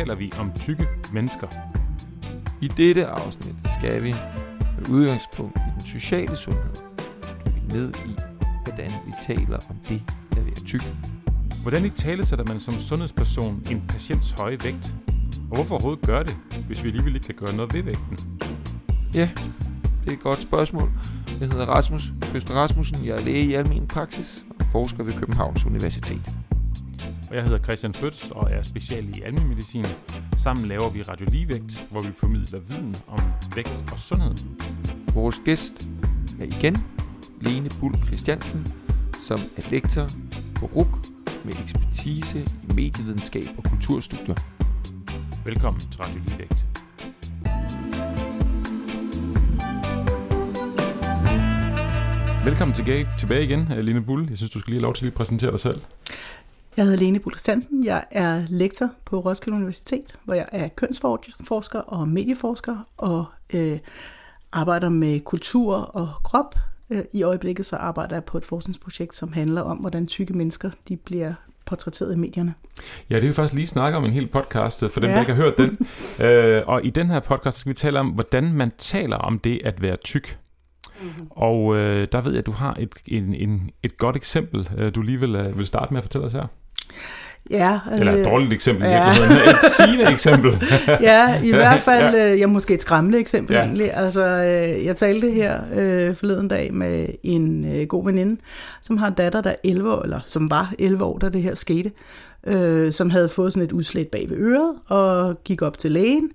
taler vi om tykke mennesker? I dette afsnit skal vi med udgangspunkt i den sociale sundhed dykke ned i, hvordan vi taler om det at være tyk. Hvordan i tale sætter man som sundhedsperson en patients høje vægt? Og hvorfor overhovedet gøre det, hvis vi alligevel ikke kan gøre noget ved vægten? Ja, det er et godt spørgsmål. Jeg hedder Rasmus Øster Rasmussen. Jeg er læge i almen praksis og forsker ved Københavns Universitet. Og jeg hedder Christian Føds og er special i almen medicin. Sammen laver vi Radio Ligevægt, hvor vi formidler viden om vægt og sundhed. Vores gæst er igen Lene Bull Christiansen, som er lektor på RUK med ekspertise i medievidenskab og kulturstudier. Velkommen til Radio Ligevægt. Velkommen tilbage, tilbage igen, Line Bull. Jeg synes, du skal lige have lov til at præsentere dig selv. Jeg hedder Lene Bull Christiansen. Jeg er lektor på Roskilde Universitet, hvor jeg er kønsforsker og medieforsker og øh, arbejder med kultur og krop. Øh, I øjeblikket så arbejder jeg på et forskningsprojekt, som handler om, hvordan tykke mennesker de bliver portrætteret i medierne. Ja, det vil vi faktisk lige snakke om en hel podcast, for dem, ja. der ikke har hørt den. øh, og i den her podcast skal vi tale om, hvordan man taler om det at være tyk. Mm-hmm. Og øh, der ved jeg, at du har et, en, en, et godt eksempel, øh, du lige vil, øh, vil starte med at fortælle os her. Ja, Eller et dårligt eksempel, ja. et sigende eksempel. ja, i hvert fald, ja. ja, måske et skræmmende eksempel ja. egentlig. Altså, øh, jeg talte her øh, forleden dag med en øh, god veninde, som har en datter, der er 11 år, eller som var 11 år, da det her skete, øh, som havde fået sådan et udslæt bag ved øret, og gik op til lægen,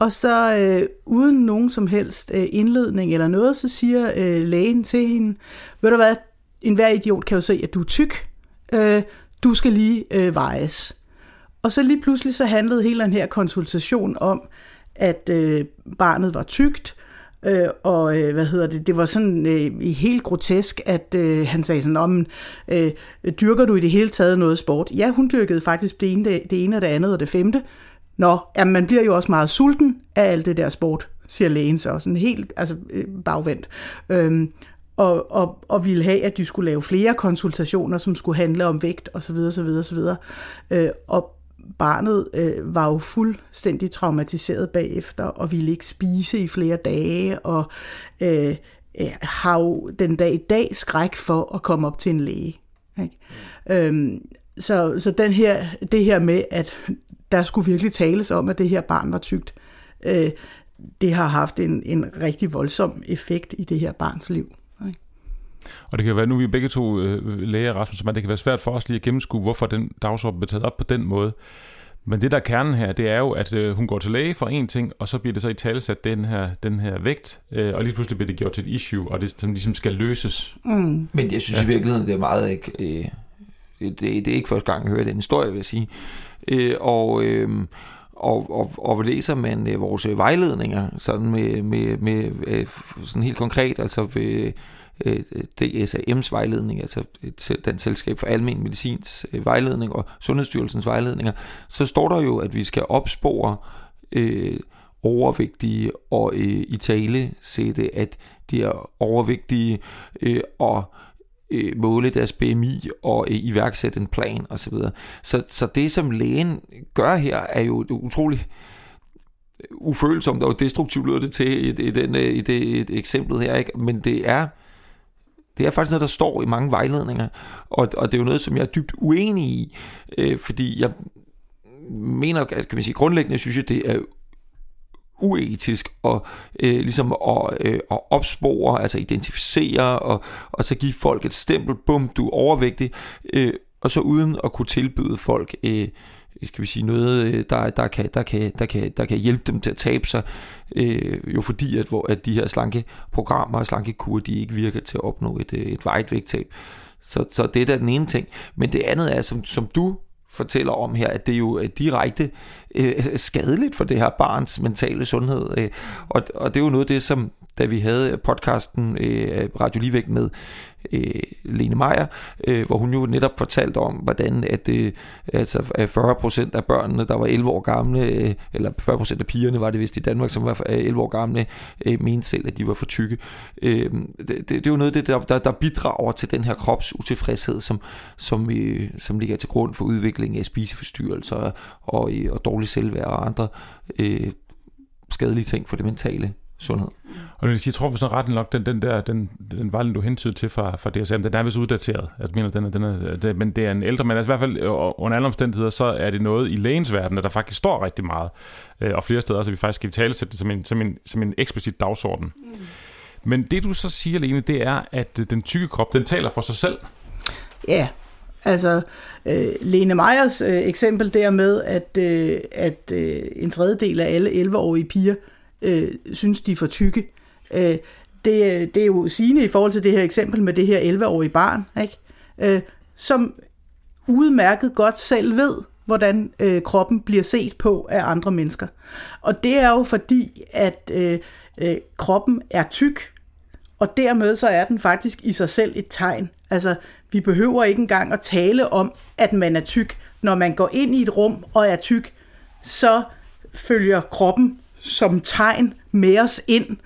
og så øh, uden nogen som helst øh, indledning eller noget, så siger øh, lægen til hende, ved du hvad, enhver idiot kan jo se, at du er tyk. Øh, du skal lige øh, vejes. Og så lige pludselig så handlede hele den her konsultation om, at øh, barnet var tykt, øh, og øh, hvad hedder det, det var sådan øh, helt grotesk, at øh, han sagde sådan, om, øh, dyrker du i det hele taget noget sport? Ja, hun dyrkede faktisk det ene, det, det ene og det andet og det femte. Nå, jamen, man bliver jo også meget sulten af alt det der sport, siger lægen så, sådan helt altså, øh, bagvendt. Øhm, og, og, og ville have, at de skulle lave flere konsultationer, som skulle handle om vægt osv. osv., osv. Øh, og barnet øh, var jo fuldstændig traumatiseret bagefter, og ville ikke spise i flere dage, og øh, øh, har jo den dag i dag skræk for at komme op til en læge. Ikke? Øhm, så, så den her, det her med, at der skulle virkelig tales om, at det her barn var tykt, øh, det har haft en, en rigtig voldsom effekt i det her barns liv. Og det kan være, nu vi begge to øh, læger, Rasmus, men det kan være svært for os lige at gennemskue, hvorfor den dagsorden bliver taget op på den måde. Men det, der er kernen her, det er jo, at øh, hun går til læge for en ting, og så bliver det så i talesat den her, den her vægt, øh, og lige pludselig bliver det gjort til et issue, og det som ligesom skal løses. Mm. Men jeg synes ja. i virkeligheden, det er meget ikke... Øh, det, det er ikke første gang, jeg hører den historie, vil jeg sige. Øh, og... Øh, og, og, og læser man øh, vores øh, vejledninger sådan med, med, med øh, sådan helt konkret, altså ved øh, DSAM's vejledning, altså den selskab for almen medicins øh, vejledning og Sundhedsstyrelsens vejledninger, så står der jo, at vi skal opspore øh, overvægtige og øh, i tale sætte, at de er overvægtige øh, og øh, måle deres BMI og øh, iværksætte en plan osv. Så, så det, som lægen gør her, er jo utroligt øh, ufølsomt og destruktivt lyder det til i, i, den, øh, i det et eksempel her, ikke? men det er det er faktisk noget, der står i mange vejledninger, og, og det er jo noget, som jeg er dybt uenig i, øh, fordi jeg mener, kan man sige, grundlæggende synes jeg, det er uetisk og øh, ligesom at, øh, at opspore, altså identificere og, og så give folk et stempel, bum, du er overvægtig, øh, og så uden at kunne tilbyde folk øh, skal vi sige, noget, øh, der, der, kan, der, kan, der, kan, der kan hjælpe dem til at tabe sig, øh, jo fordi, at, hvor, at de her slanke programmer og slanke kur, de ikke virker til at opnå et, øh, et vejt vægttab. Så, så det er da den ene ting. Men det andet er, som, som du fortæller om her, at det jo er direkte øh, skadeligt for det her barns mentale sundhed. Øh, og, og det er jo noget af det, som da vi havde podcasten øh, Radio Ligevægt med øh, Lene Meyer, øh, hvor hun jo netop fortalte om, hvordan at, øh, altså, 40% af børnene, der var 11 år gamle, øh, eller 40% af pigerne var det vist i Danmark, som var øh, 11 år gamle, øh, mente selv, at de var for tykke. Øh, det, det, det er jo noget, det, der, der, der bidrager til den her kropsutilfredshed, som, som, øh, som ligger til grund for udviklingen af spiseforstyrrelser og, og øh, dårlig selvværd og andre øh, skadelige ting for det mentale sundhed. Og jeg, jeg tror, hvis sådan ret nok, den, den der, den, den vejledning, du hentydede til fra, fra DSM, den er vist uddateret. Altså, mener, den er, den er, det, men det er en ældre, men altså, i hvert fald under alle omstændigheder, så er det noget i lægens verden, der faktisk står rigtig meget. Øh, og flere steder, så vi faktisk skal tale det som en, som en, som en eksplicit dagsorden. Mm. Men det du så siger, Lene, det er, at den tykke krop, den taler for sig selv. Ja, Altså, øh, Lene Meyers øh, eksempel der med, at, øh, at øh, en tredjedel af alle 11-årige piger øh, synes, de er for tykke. Øh, det, det er jo sigende i forhold til det her eksempel med det her 11-årige barn, ikke? Øh, som udmærket godt selv ved, hvordan øh, kroppen bliver set på af andre mennesker. Og det er jo fordi, at øh, øh, kroppen er tyk, og dermed så er den faktisk i sig selv et tegn. Altså, vi behøver ikke engang at tale om, at man er tyk. Når man går ind i et rum og er tyk, så følger kroppen som tegn med os ind,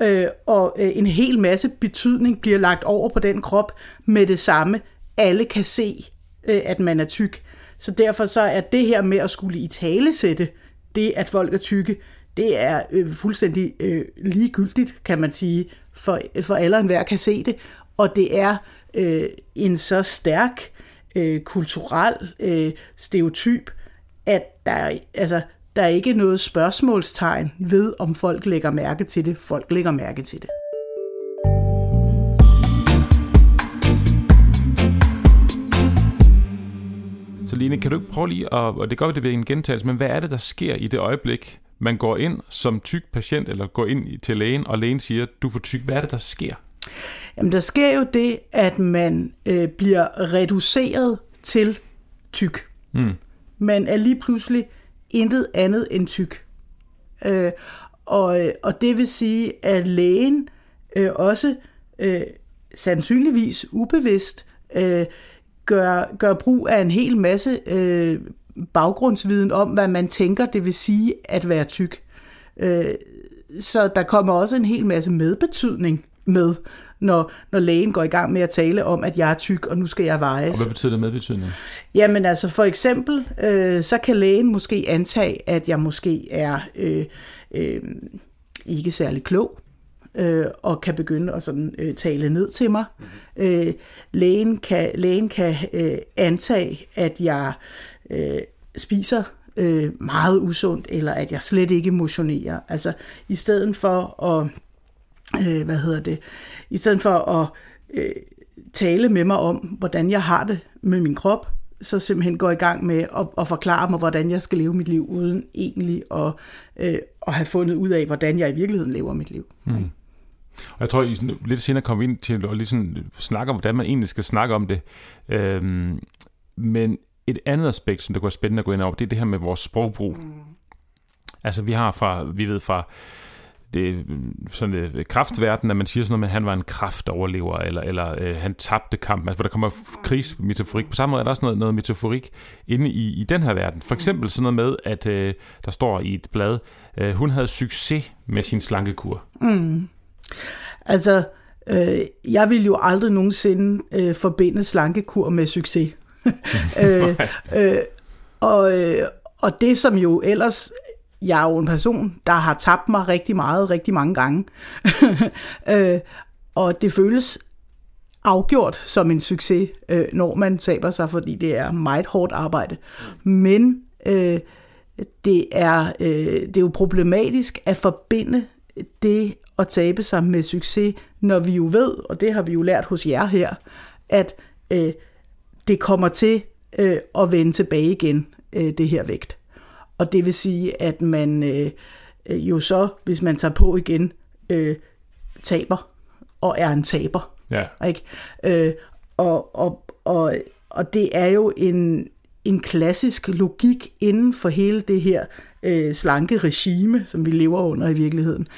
øh, og øh, en hel masse betydning bliver lagt over på den krop med det samme. Alle kan se, øh, at man er tyk. Så derfor så er det her med at skulle i tale sætte det, at folk er tykke, det er øh, fuldstændig øh, ligegyldigt, kan man sige, for, for alle og enhver kan se det. Og det er øh, en så stærk øh, kulturel øh, stereotyp, at der, altså, der er ikke noget spørgsmålstegn ved, om folk lægger mærke til det. Folk lægger mærke til det. Så Line, kan du ikke prøve lige at, og det går det ved en gentagelse, men hvad er det, der sker i det øjeblik, man går ind som tyk patient, eller går ind til lægen, og lægen siger, du er for tyk. Hvad er det, der sker? Jamen, der sker jo det, at man øh, bliver reduceret til tyk. Mm. Man er lige pludselig intet andet end tyk. Øh, og, øh, og det vil sige, at lægen øh, også øh, sandsynligvis ubevidst øh, gør, gør brug af en hel masse øh, baggrundsviden om, hvad man tænker, det vil sige at være tyk. Øh, så der kommer også en hel masse medbetydning med, når, når lægen går i gang med at tale om, at jeg er tyk, og nu skal jeg vejes. Og hvad betyder det medbetydning? Jamen altså for eksempel, øh, så kan lægen måske antage, at jeg måske er øh, øh, ikke særlig klog, øh, og kan begynde at sådan, øh, tale ned til mig. Øh, lægen kan, lægen kan øh, antage, at jeg øh, spiser øh, meget usundt, eller at jeg slet ikke motionerer. Altså i stedet for at, øh, hvad hedder det, i stedet for at øh, tale med mig om, hvordan jeg har det med min krop, så simpelthen går i gang med at, at forklare mig, hvordan jeg skal leve mit liv, uden egentlig at, øh, at have fundet ud af, hvordan jeg i virkeligheden lever mit liv. Mm. Og jeg tror, I lidt senere kommer ind til at ligesom snakke om, hvordan man egentlig skal snakke om det. Øhm, men et andet aspekt, som det kunne være spændende at gå ind over, det er det her med vores sprogbrug. Mm. Altså vi har fra, vi ved fra det, sådan det, øh, kraftverden, at man siger sådan noget med, at han var en kraftoverlever, eller, eller øh, han tabte kampen, altså hvor der kommer krigsmetaforik. På samme måde er der også noget, noget metaforik inde i, i den her verden. For eksempel sådan noget med, at øh, der står i et blad, øh, hun havde succes med sin slankekur. Mm. Altså, øh, jeg vil jo aldrig nogensinde øh, forbinde slankekur med succes. øh, øh, og, øh, og det som jo ellers, jeg er jo en person, der har tabt mig rigtig meget, rigtig mange gange. øh, og det føles afgjort som en succes, øh, når man taber sig, fordi det er meget hårdt arbejde. Men øh, det, er, øh, det er jo problematisk at forbinde det at tabe sig med succes, når vi jo ved, og det har vi jo lært hos jer her, at øh, det kommer til øh, at vende tilbage igen, øh, det her vægt. Og det vil sige, at man øh, jo så, hvis man tager på igen, øh, taber og er en taber. Ja. Ikke? Øh, og, og, og, og det er jo en, en klassisk logik inden for hele det her øh, slanke regime, som vi lever under i virkeligheden,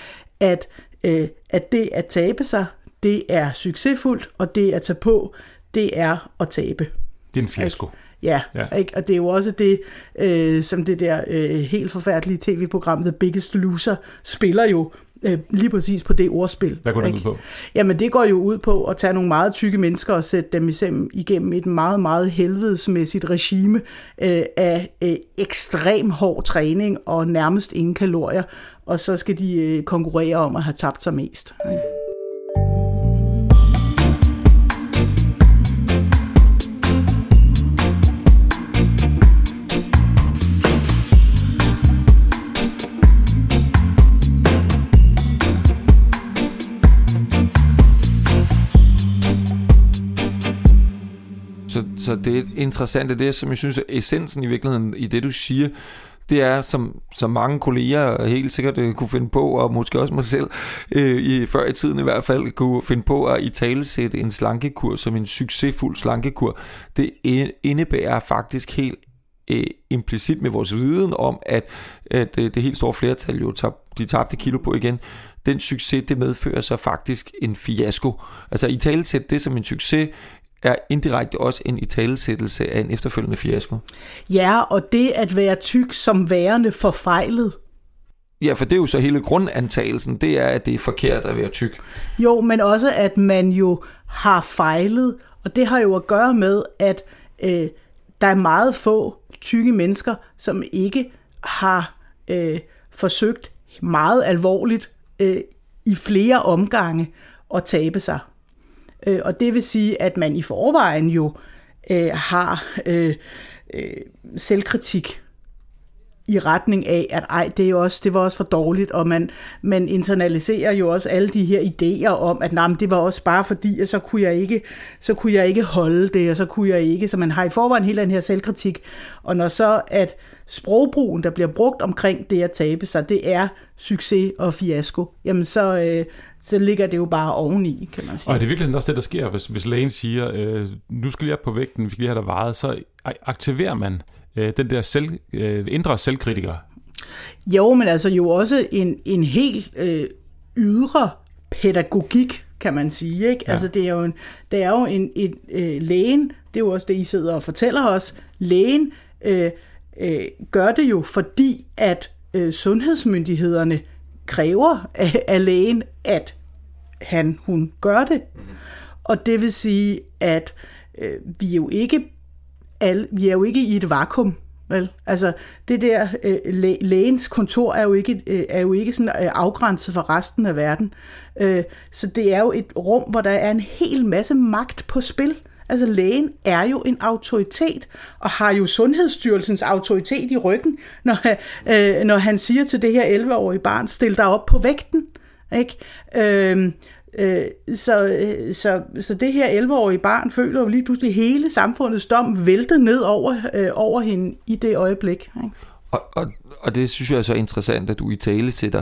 at, øh, at det at tabe sig, det er succesfuldt, og det at tage på, det er at tabe. Det er en fiasko. Ja, ja. Ikke? og det er jo også det, øh, som det der øh, helt forfærdelige tv-program The Biggest Loser spiller jo øh, lige præcis på det ordspil. Hvad går det ikke? ud på? Jamen det går jo ud på at tage nogle meget tykke mennesker og sætte dem igennem et meget, meget helvedesmæssigt regime øh, af øh, ekstrem hård træning og nærmest ingen kalorier, og så skal de øh, konkurrere om at have tabt sig mest. Ikke? Så, det interessante, det som jeg synes er essensen i virkeligheden i det, du siger, det er, som, som mange kolleger helt sikkert øh, kunne finde på, og måske også mig selv, øh, i, før i tiden i hvert fald, kunne finde på at i talesætte en slankekur som en succesfuld slankekur. Det indebærer faktisk helt øh, implicit med vores viden om, at, at øh, det helt store flertal jo tab, de tabte kilo på igen, den succes, det medfører så faktisk en fiasko. Altså i talesæt det som en succes, er indirekte også en italesættelse af en efterfølgende fiasko. Ja, og det at være tyk som værende forfejlet. Ja, for det er jo så hele grundantagelsen, det er, at det er forkert at være tyk. Jo, men også at man jo har fejlet, og det har jo at gøre med, at øh, der er meget få tykke mennesker, som ikke har øh, forsøgt meget alvorligt øh, i flere omgange at tabe sig. Øh, og det vil sige, at man i forvejen jo øh, har øh, øh, selvkritik i retning af, at ej, det, er også, det var også for dårligt, og man, man internaliserer jo også alle de her idéer om, at nej, det var også bare fordi, at så kunne, jeg ikke, så kunne jeg ikke holde det, og så kunne jeg ikke, så man har i forvejen hele den her selvkritik, og når så at sprogbrugen, der bliver brugt omkring det at tabe sig, det er succes og fiasko, jamen så, øh, så ligger det jo bare oveni, kan man sige. Og er det virkelig også det, der sker, hvis, hvis lægen siger, øh, nu skal jeg op på vægten, vi skal lige have dig vejet, så aktiverer man øh, den der selv, øh, indre selvkritiker. Jo, men altså jo også en, en helt øh, ydre pædagogik, kan man sige. Ikke? Ja. Altså det er jo, en, det er jo en, en øh, lægen, det er jo også det, I sidder og fortæller os, lægen øh, øh, gør det jo, fordi at øh, sundhedsmyndighederne kræver af, af lægen, at han, hun gør det. Mm. Og det vil sige, at øh, vi er jo ikke alle, vi er jo ikke i et vakuum. Vel? Altså, det der øh, læ- lægens kontor er jo ikke, øh, er jo ikke sådan øh, afgrænset fra resten af verden. Øh, så det er jo et rum, hvor der er en hel masse magt på spil. Altså lægen er jo en autoritet, og har jo Sundhedsstyrelsens autoritet i ryggen, når, øh, når han siger til det her 11-årige barn, stil dig op på vægten. Ikke? Øh, Øh, så, øh, så, så det her 11-årige barn føler jo lige pludselig hele samfundets dom væltet ned over, øh, over hende i det øjeblik. Ikke? Og, og, og det synes jeg er så interessant, at du i tale sætter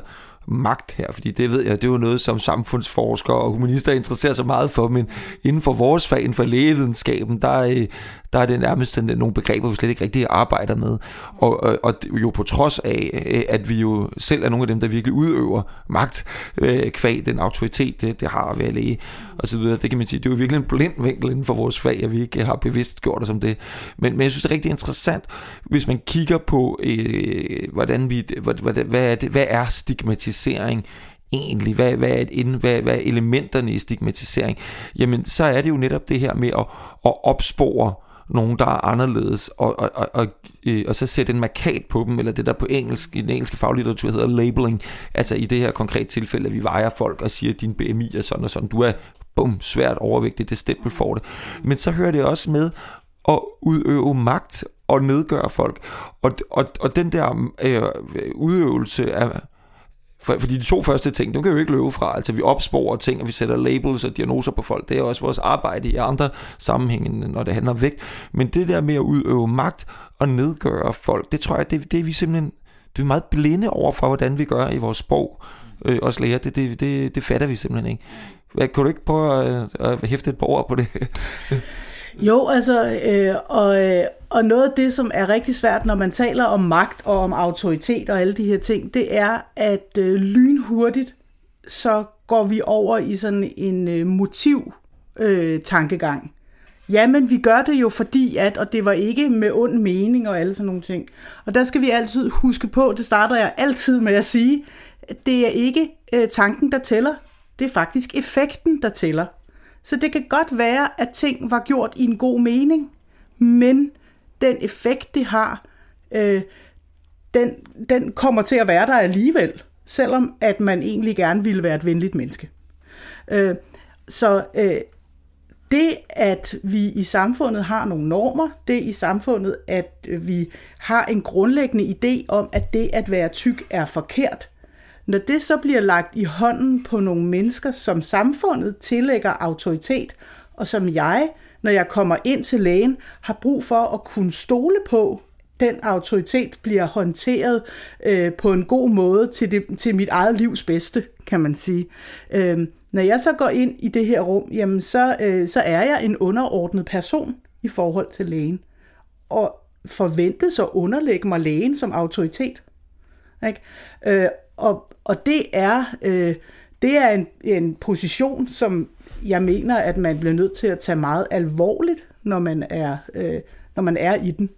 magt her, fordi det ved jeg, det er jo noget, som samfundsforskere og humanister interesserer sig meget for, men inden for vores fag, inden for lægevidenskaben, der øh, der er det nærmest nogle begreber, vi slet ikke rigtig arbejder med. Og, og, og jo på trods af, øh, at vi jo selv er nogle af dem, der virkelig udøver magt, øh, kvæg den autoritet, det, det har at være læge, og så videre. Det kan man sige, det er jo virkelig en blind vinkel inden for vores fag, at vi ikke har bevidst gjort os om det. Men, men jeg synes, det er rigtig interessant, hvis man kigger på, øh, hvordan vi, hvad, hvad, hvad, er det, hvad er stigmatisering egentlig? Hvad, hvad, er, et, hvad, hvad er elementerne i stigmatisering? Jamen, så er det jo netop det her med at, at opspore nogen, der er anderledes, og, og, og, og, øh, og så sætte en markat på dem, eller det der på engelsk, i den engelske faglitteratur hedder labeling, altså i det her konkrete tilfælde, at vi vejer folk og siger, at din BMI er sådan og sådan, du er bum, svært overvægtig, det stempel får det. Men så hører det også med at udøve magt og nedgøre folk. Og, og, og den der øh, udøvelse af, for, fordi de to første ting, dem kan vi jo ikke løbe fra. Altså vi opsporer ting, og vi sætter labels og diagnoser på folk. Det er også vores arbejde i andre sammenhænge, når det handler om vægt. Men det der med at udøve magt og nedgøre folk, det tror jeg, det, det er vi simpelthen det er meget blinde over for, hvordan vi gør i vores sprog. Øh, også læger, det, det, det, det fatter vi simpelthen ikke. Hvad, kunne du ikke prøve at, at hæfte et par ord på det? Jo, altså, øh, og, øh, og noget af det, som er rigtig svært, når man taler om magt og om autoritet og alle de her ting, det er, at øh, lynhurtigt så går vi over i sådan en øh, motiv-tankegang. Øh, Ja, men vi gør det jo fordi at, og det var ikke med ond mening og alle sådan nogle ting. Og der skal vi altid huske på, det starter jeg altid med at sige, det er ikke øh, tanken, der tæller. Det er faktisk effekten, der tæller. Så det kan godt være, at ting var gjort i en god mening, men den effekt, det har, øh, den, den kommer til at være der alligevel, selvom at man egentlig gerne ville være et venligt menneske. Øh, så øh, det, at vi i samfundet har nogle normer, det i samfundet, at vi har en grundlæggende idé om, at det at være tyk er forkert, når det så bliver lagt i hånden på nogle mennesker, som samfundet tillægger autoritet, og som jeg, når jeg kommer ind til lægen, har brug for at kunne stole på, den autoritet bliver håndteret øh, på en god måde til, det, til mit eget livs bedste, kan man sige. Øh, når jeg så går ind i det her rum, jamen så, øh, så er jeg en underordnet person i forhold til lægen. Og forventes at underlægge mig lægen som autoritet. Ikke? Øh, og, og det er, øh, det er en, en position, som jeg mener, at man bliver nødt til at tage meget alvorligt, når man er, øh, når man er i den.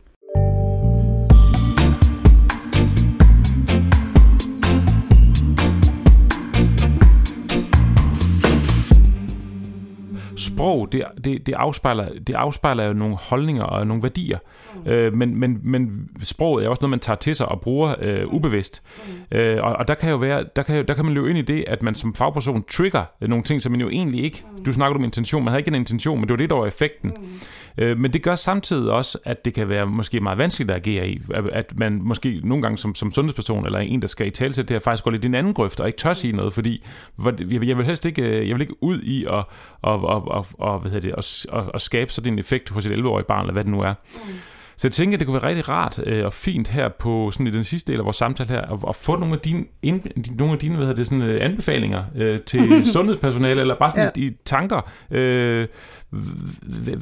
Sprog, det, det, det, afspejler, det afspejler jo nogle holdninger og nogle værdier. Mm. Øh, men, men, men sproget er også noget, man tager til sig og bruger øh, ubevidst. Mm. Øh, og, og der kan jo være, der kan, der kan man løbe ind i det, at man som fagperson trigger nogle ting, som man jo egentlig ikke... Mm. Du snakker om intention, man havde ikke en intention, men det var det, der var effekten. Øh, men det gør samtidig også, at det kan være måske meget vanskeligt at agere i. At man måske nogle gange som, som sundhedsperson, eller en, der skal i talsætte det her, faktisk går lidt i en anden grøft, og ikke tør sige noget, fordi jeg vil helst ikke, øh, jeg vil ikke ud i at, at, at og, og, hvad hedder det, at, at, at skabe sådan en effekt hos et 11-årigt barn, eller hvad det nu er. Mm. Så jeg tænker, det kunne være rigtig rart øh, og fint her på sådan i den sidste del af vores samtale her, at, at få nogle af dine, ind, nogle af dine hvad det, sådan, øh, anbefalinger øh, til sundhedspersonale, eller bare sådan ja. de tanker. Øh,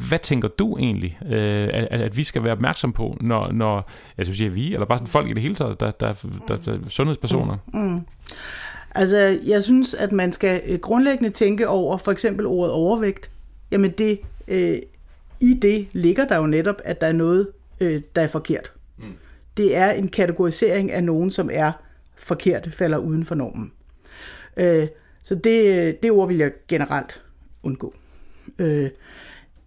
hvad tænker du egentlig, øh, at, at vi skal være opmærksom på, når, når jeg synes, at vi, eller bare sådan folk i det hele taget, der, der, der, der, der sundhedspersoner? Mm. Mm. Altså, jeg synes, at man skal øh, grundlæggende tænke over for eksempel ordet overvægt. Jamen, det, øh, i det ligger der jo netop, at der er noget, øh, der er forkert. Mm. Det er en kategorisering af nogen, som er forkert, falder uden for normen. Øh, så det, det ord vil jeg generelt undgå. Øh,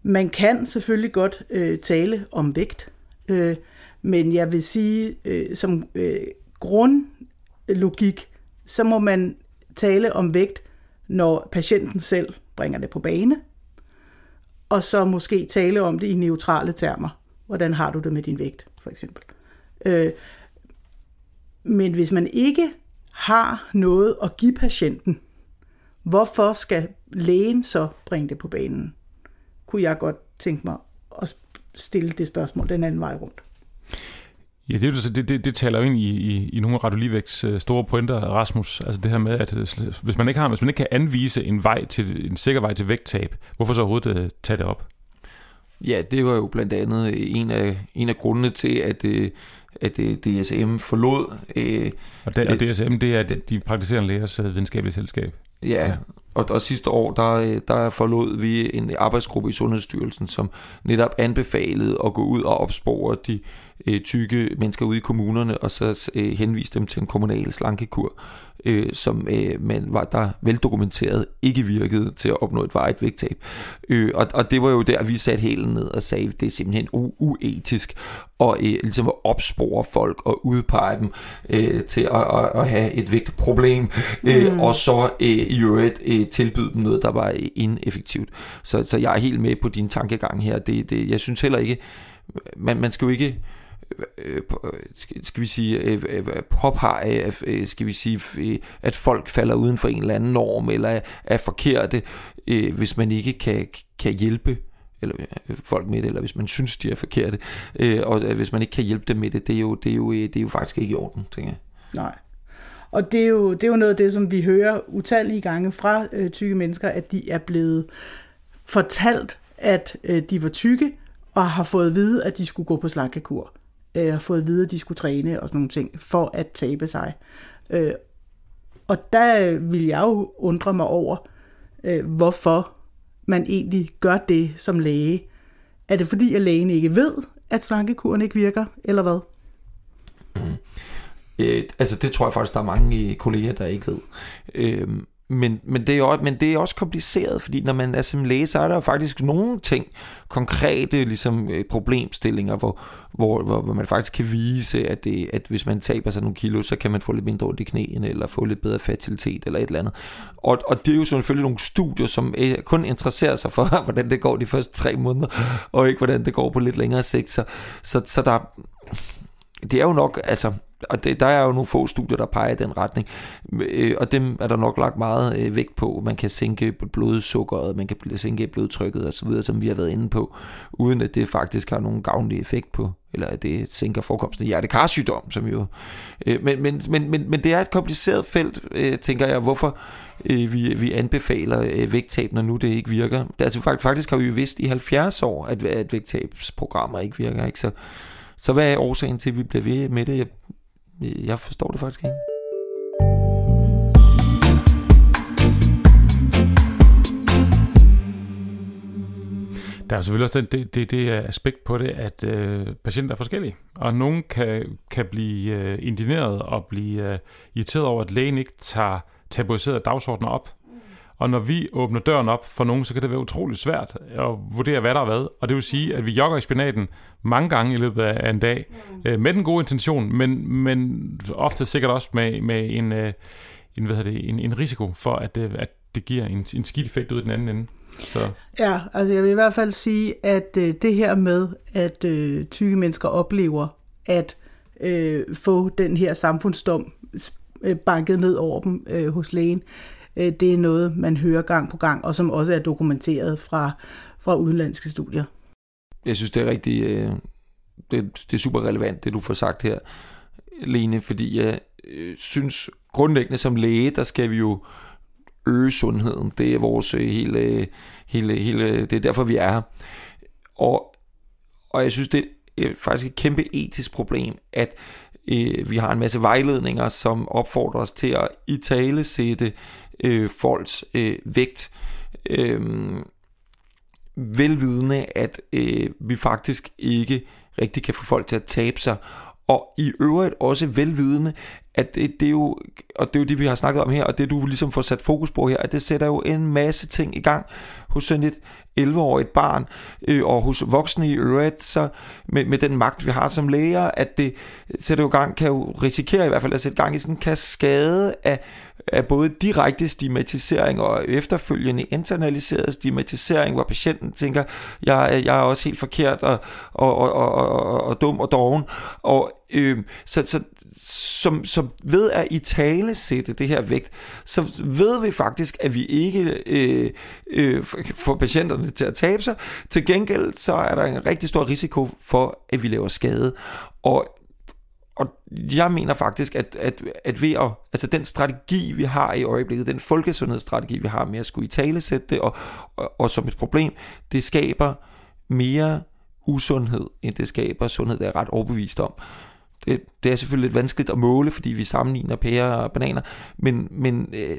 man kan selvfølgelig godt øh, tale om vægt, øh, men jeg vil sige, øh, som øh, grundlogik, så må man tale om vægt, når patienten selv bringer det på bane, og så måske tale om det i neutrale termer. Hvordan har du det med din vægt, for eksempel. Øh, men hvis man ikke har noget at give patienten, hvorfor skal lægen så bringe det på banen? Kunne jeg godt tænke mig at stille det spørgsmål den anden vej rundt. Ja, det, det, det, det taler jo ind i, i, i nogle af Radio øh, store pointer, Rasmus. Altså det her med, at øh, hvis man ikke har, hvis man ikke kan anvise en vej til en sikker vej til vægttab, hvorfor så overhovedet uh, tage det op? Ja, det var jo blandt andet en af, en af grundene til, at, at DSM forlod... og, det, og DSM, det er de praktiserende lægers videnskabelige selskab. Ja. Og, og sidste år, der, der forlod vi en arbejdsgruppe i Sundhedsstyrelsen, som netop anbefalede at gå ud og opspore de øh, tykke mennesker ude i kommunerne, og så øh, henvise dem til en kommunal slankekur, øh, som øh, man var der veldokumenteret ikke virkede til at opnå et varigt vægttab. Øh, og, og det var jo der, vi satte hælen ned og sagde, det er simpelthen u- uetisk og øh, ligesom at opspore folk og udpege dem øh, til at, at, at have et vægtproblem, øh, mm. og så øh, i øvrigt øh, tilbyde dem noget, der var ineffektivt. Så, så jeg er helt med på din tankegang her. Det, det, jeg synes heller ikke, man, man skal jo ikke øh, skal vi sige, øh, påpege, skal vi sige, at folk falder uden for en eller anden norm, eller er forkerte, hvis man ikke kan, kan hjælpe eller øh, folk med det, eller hvis man synes, de er forkerte, øh, og øh, hvis man ikke kan hjælpe dem med det, det er jo, det er jo, det er jo faktisk ikke i orden, tænker jeg. Nej. Og det er, jo, det er jo noget af det, som vi hører utallige gange fra øh, tykke mennesker, at de er blevet fortalt, at øh, de var tykke, og har fået at vide, at de skulle gå på slankekur. Øh, har fået at vide, at de skulle træne og sådan nogle ting, for at tabe sig. Øh, og der vil jeg jo undre mig over, øh, hvorfor man egentlig gør det som læge. Er det fordi, at lægen ikke ved, at slankekuren ikke virker, eller hvad? Mm. Øh, altså det tror jeg faktisk, der er mange øh, kolleger, der ikke ved. Øh, men, men, det er jo, men det er også kompliceret, fordi når man er som læge, så er der jo faktisk nogle ting, konkrete ligesom, øh, problemstillinger, hvor, hvor, hvor, hvor man faktisk kan vise, at, det, at hvis man taber sig nogle kilo, så kan man få lidt mindre ondt i knæene, eller få lidt bedre fertilitet, eller et eller andet. Og, og det er jo selvfølgelig nogle studier, som øh, kun interesserer sig for, hvordan det går de første tre måneder, og ikke hvordan det går på lidt længere sigt. Så, så, så der, det er jo nok, altså, og det, der er jo nogle få studier, der peger i den retning, øh, og dem er der nok lagt meget øh, vægt på. Man kan sænke blodsukkeret, man kan sænke blodtrykket osv., som vi har været inde på, uden at det faktisk har nogen gavnlig effekt på, eller at det sænker forekomsten af hjertekarsygdom, som jo... Øh, men, men, men, men, men det er et kompliceret felt, øh, tænker jeg, hvorfor øh, vi, vi anbefaler øh, vægttab, når nu det ikke virker. Altså faktisk har vi jo vidst i 70 år, at, at vægttabsprogrammer ikke virker, ikke? Så, så hvad er årsagen til, at vi bliver ved med det? Jeg jeg forstår det faktisk ikke. Der er selvfølgelig også det, det, det aspekt på det, at øh, patienter er forskellige, og nogen kan, kan blive øh, indineret og blive øh, irriteret over, at lægen ikke tager tabuiserede dagsordner op. Og når vi åbner døren op for nogen, så kan det være utroligt svært at vurdere, hvad der er hvad. Og det vil sige, at vi jogger i spinaten mange gange i løbet af en dag, mm. øh, med den gode intention, men, men ofte sikkert også med, med en, øh, en, hvad det, en, en risiko for, at, øh, at det giver en, en skidt effekt ud i den anden ende. Så. Ja, altså jeg vil i hvert fald sige, at øh, det her med, at øh, tykke mennesker oplever at øh, få den her samfundsdom øh, banket ned over dem øh, hos lægen, Øh, det er noget, man hører gang på gang, og som også er dokumenteret fra, fra udenlandske studier. Jeg synes, det er rigtig øh, det, det er super relevant, det du får sagt her, Lene, fordi jeg øh, synes grundlæggende som læge, der skal vi jo øge sundheden. Det er vores hele, hele, hele det er derfor, vi er her. Og, og jeg synes, det er faktisk et kæmpe etisk problem, at øh, vi har en masse vejledninger, som opfordrer os til at i tale sætte øh, folks øh, vægt. Øh, velvidende, at øh, vi faktisk ikke rigtig kan få folk til at tabe sig. Og i øvrigt også velvidende, at det, det er jo, og det er jo det, vi har snakket om her, og det du ligesom får sat fokus på her, at det sætter jo en masse ting i gang hos sådan et 11-årigt barn, øh, og hos voksne i øvrigt, så med, med den magt, vi har som læger, at det sætter jo gang, kan jo risikere i hvert fald at sætte gang i sådan en kaskade af af både direkte stigmatisering og efterfølgende internaliseret stigmatisering, hvor patienten tænker, jeg, jeg er også helt forkert og, og, og, og, og, og dum og doven. Og øh, så, så, som, som ved at i tale sætte det her vægt, så ved vi faktisk, at vi ikke øh, øh, får patienterne til at tabe sig. Til gengæld så er der en rigtig stor risiko for, at vi laver skade. Og og jeg mener faktisk, at, at, at ved at, altså den strategi, vi har i øjeblikket, den folkesundhedsstrategi, vi har med at skulle i tale sætte det, og, og, og som et problem, det skaber mere usundhed, end det skaber sundhed, det er ret overbevist om. Det, det er selvfølgelig lidt vanskeligt at måle, fordi vi sammenligner pærer og bananer, men, men, øh,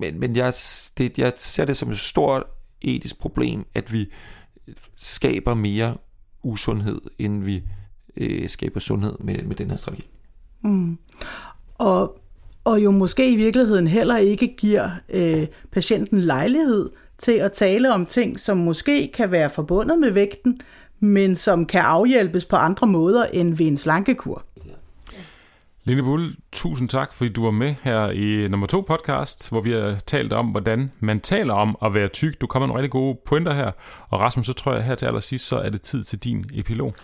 men, men jeg, det, jeg ser det som et stort etisk problem, at vi skaber mere usundhed, end vi øh, skaber sundhed med, med den her strategi. Mm. Og, og jo måske i virkeligheden heller ikke giver øh, patienten lejlighed til at tale om ting, som måske kan være forbundet med vægten, men som kan afhjælpes på andre måder end ved en slankekur. Lene Bull, tusind tak, fordi du var med her i nummer to podcast, hvor vi har talt om, hvordan man taler om at være tyk. Du kommer med nogle rigtig gode pointer her. Og Rasmus, så tror jeg her til allersidst, så er det tid til din epilog.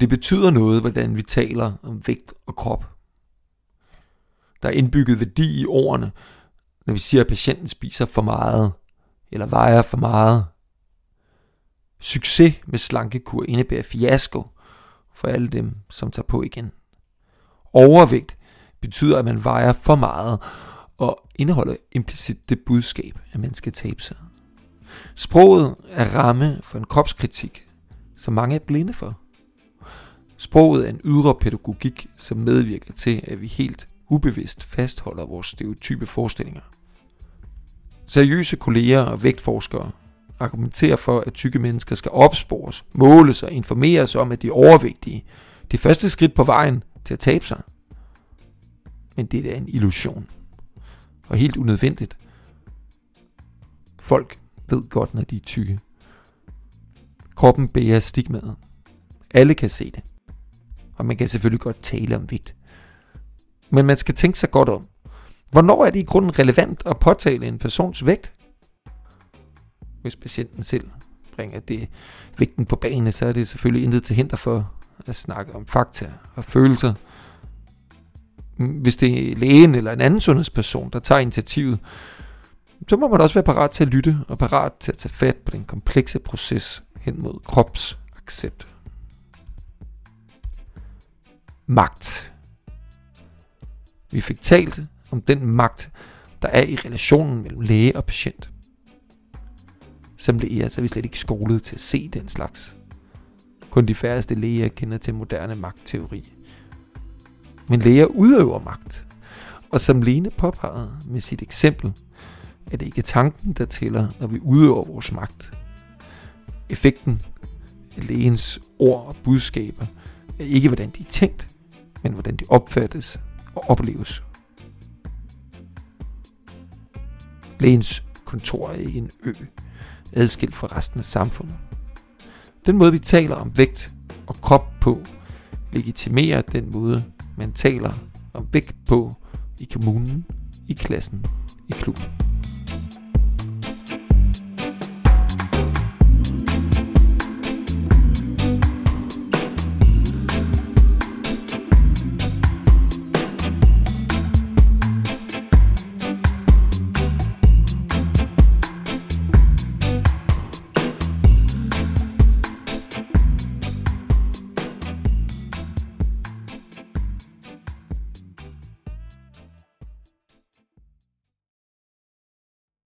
Det betyder noget, hvordan vi taler om vægt og krop. Der er indbygget værdi i ordene, når vi siger, at patienten spiser for meget, eller vejer for meget. Succes med slankekur indebærer fiasko for alle dem, som tager på igen. Overvægt betyder, at man vejer for meget, og indeholder implicit det budskab, at man skal tabe sig. Sproget er ramme for en kropskritik, som mange er blinde for. Sproget er en ydre pædagogik, som medvirker til, at vi helt ubevidst fastholder vores stereotype forestillinger. Seriøse kolleger og vægtforskere argumenterer for, at tykke mennesker skal opspores, måles og informeres om, at de er overvægtige. Det første skridt på vejen til at tabe sig. Men det er en illusion. Og helt unødvendigt. Folk ved godt, når de er tykke. Kroppen bærer stigmaet. Alle kan se det. Og man kan selvfølgelig godt tale om vægt. Men man skal tænke sig godt om. Hvornår er det i grunden relevant at påtale en persons vægt? Hvis patienten selv bringer det vægten på banen, så er det selvfølgelig intet til hinder for at snakke om fakta og følelser. Hvis det er lægen eller en anden sundhedsperson, der tager initiativet, så må man også være parat til at lytte og parat til at tage fat på den komplekse proces hen mod kropsaccept. Magt. Vi fik talt om den magt, der er i relationen mellem læge og patient. Som læger så er vi slet ikke skolet til at se den slags. Kun de færreste læger kender til moderne magtteori. Men læger udøver magt. Og som Lene påpegede med sit eksempel, er det ikke tanken, der tæller, når vi udøver vores magt. Effekten af lægens ord og budskaber er ikke, hvordan de er tænkt, men hvordan de opfattes og opleves. Lægens kontor er ikke en ø, adskilt fra resten af samfundet. Den måde, vi taler om vægt og krop på, legitimerer den måde, man taler om vægt på i kommunen, i klassen, i klubben.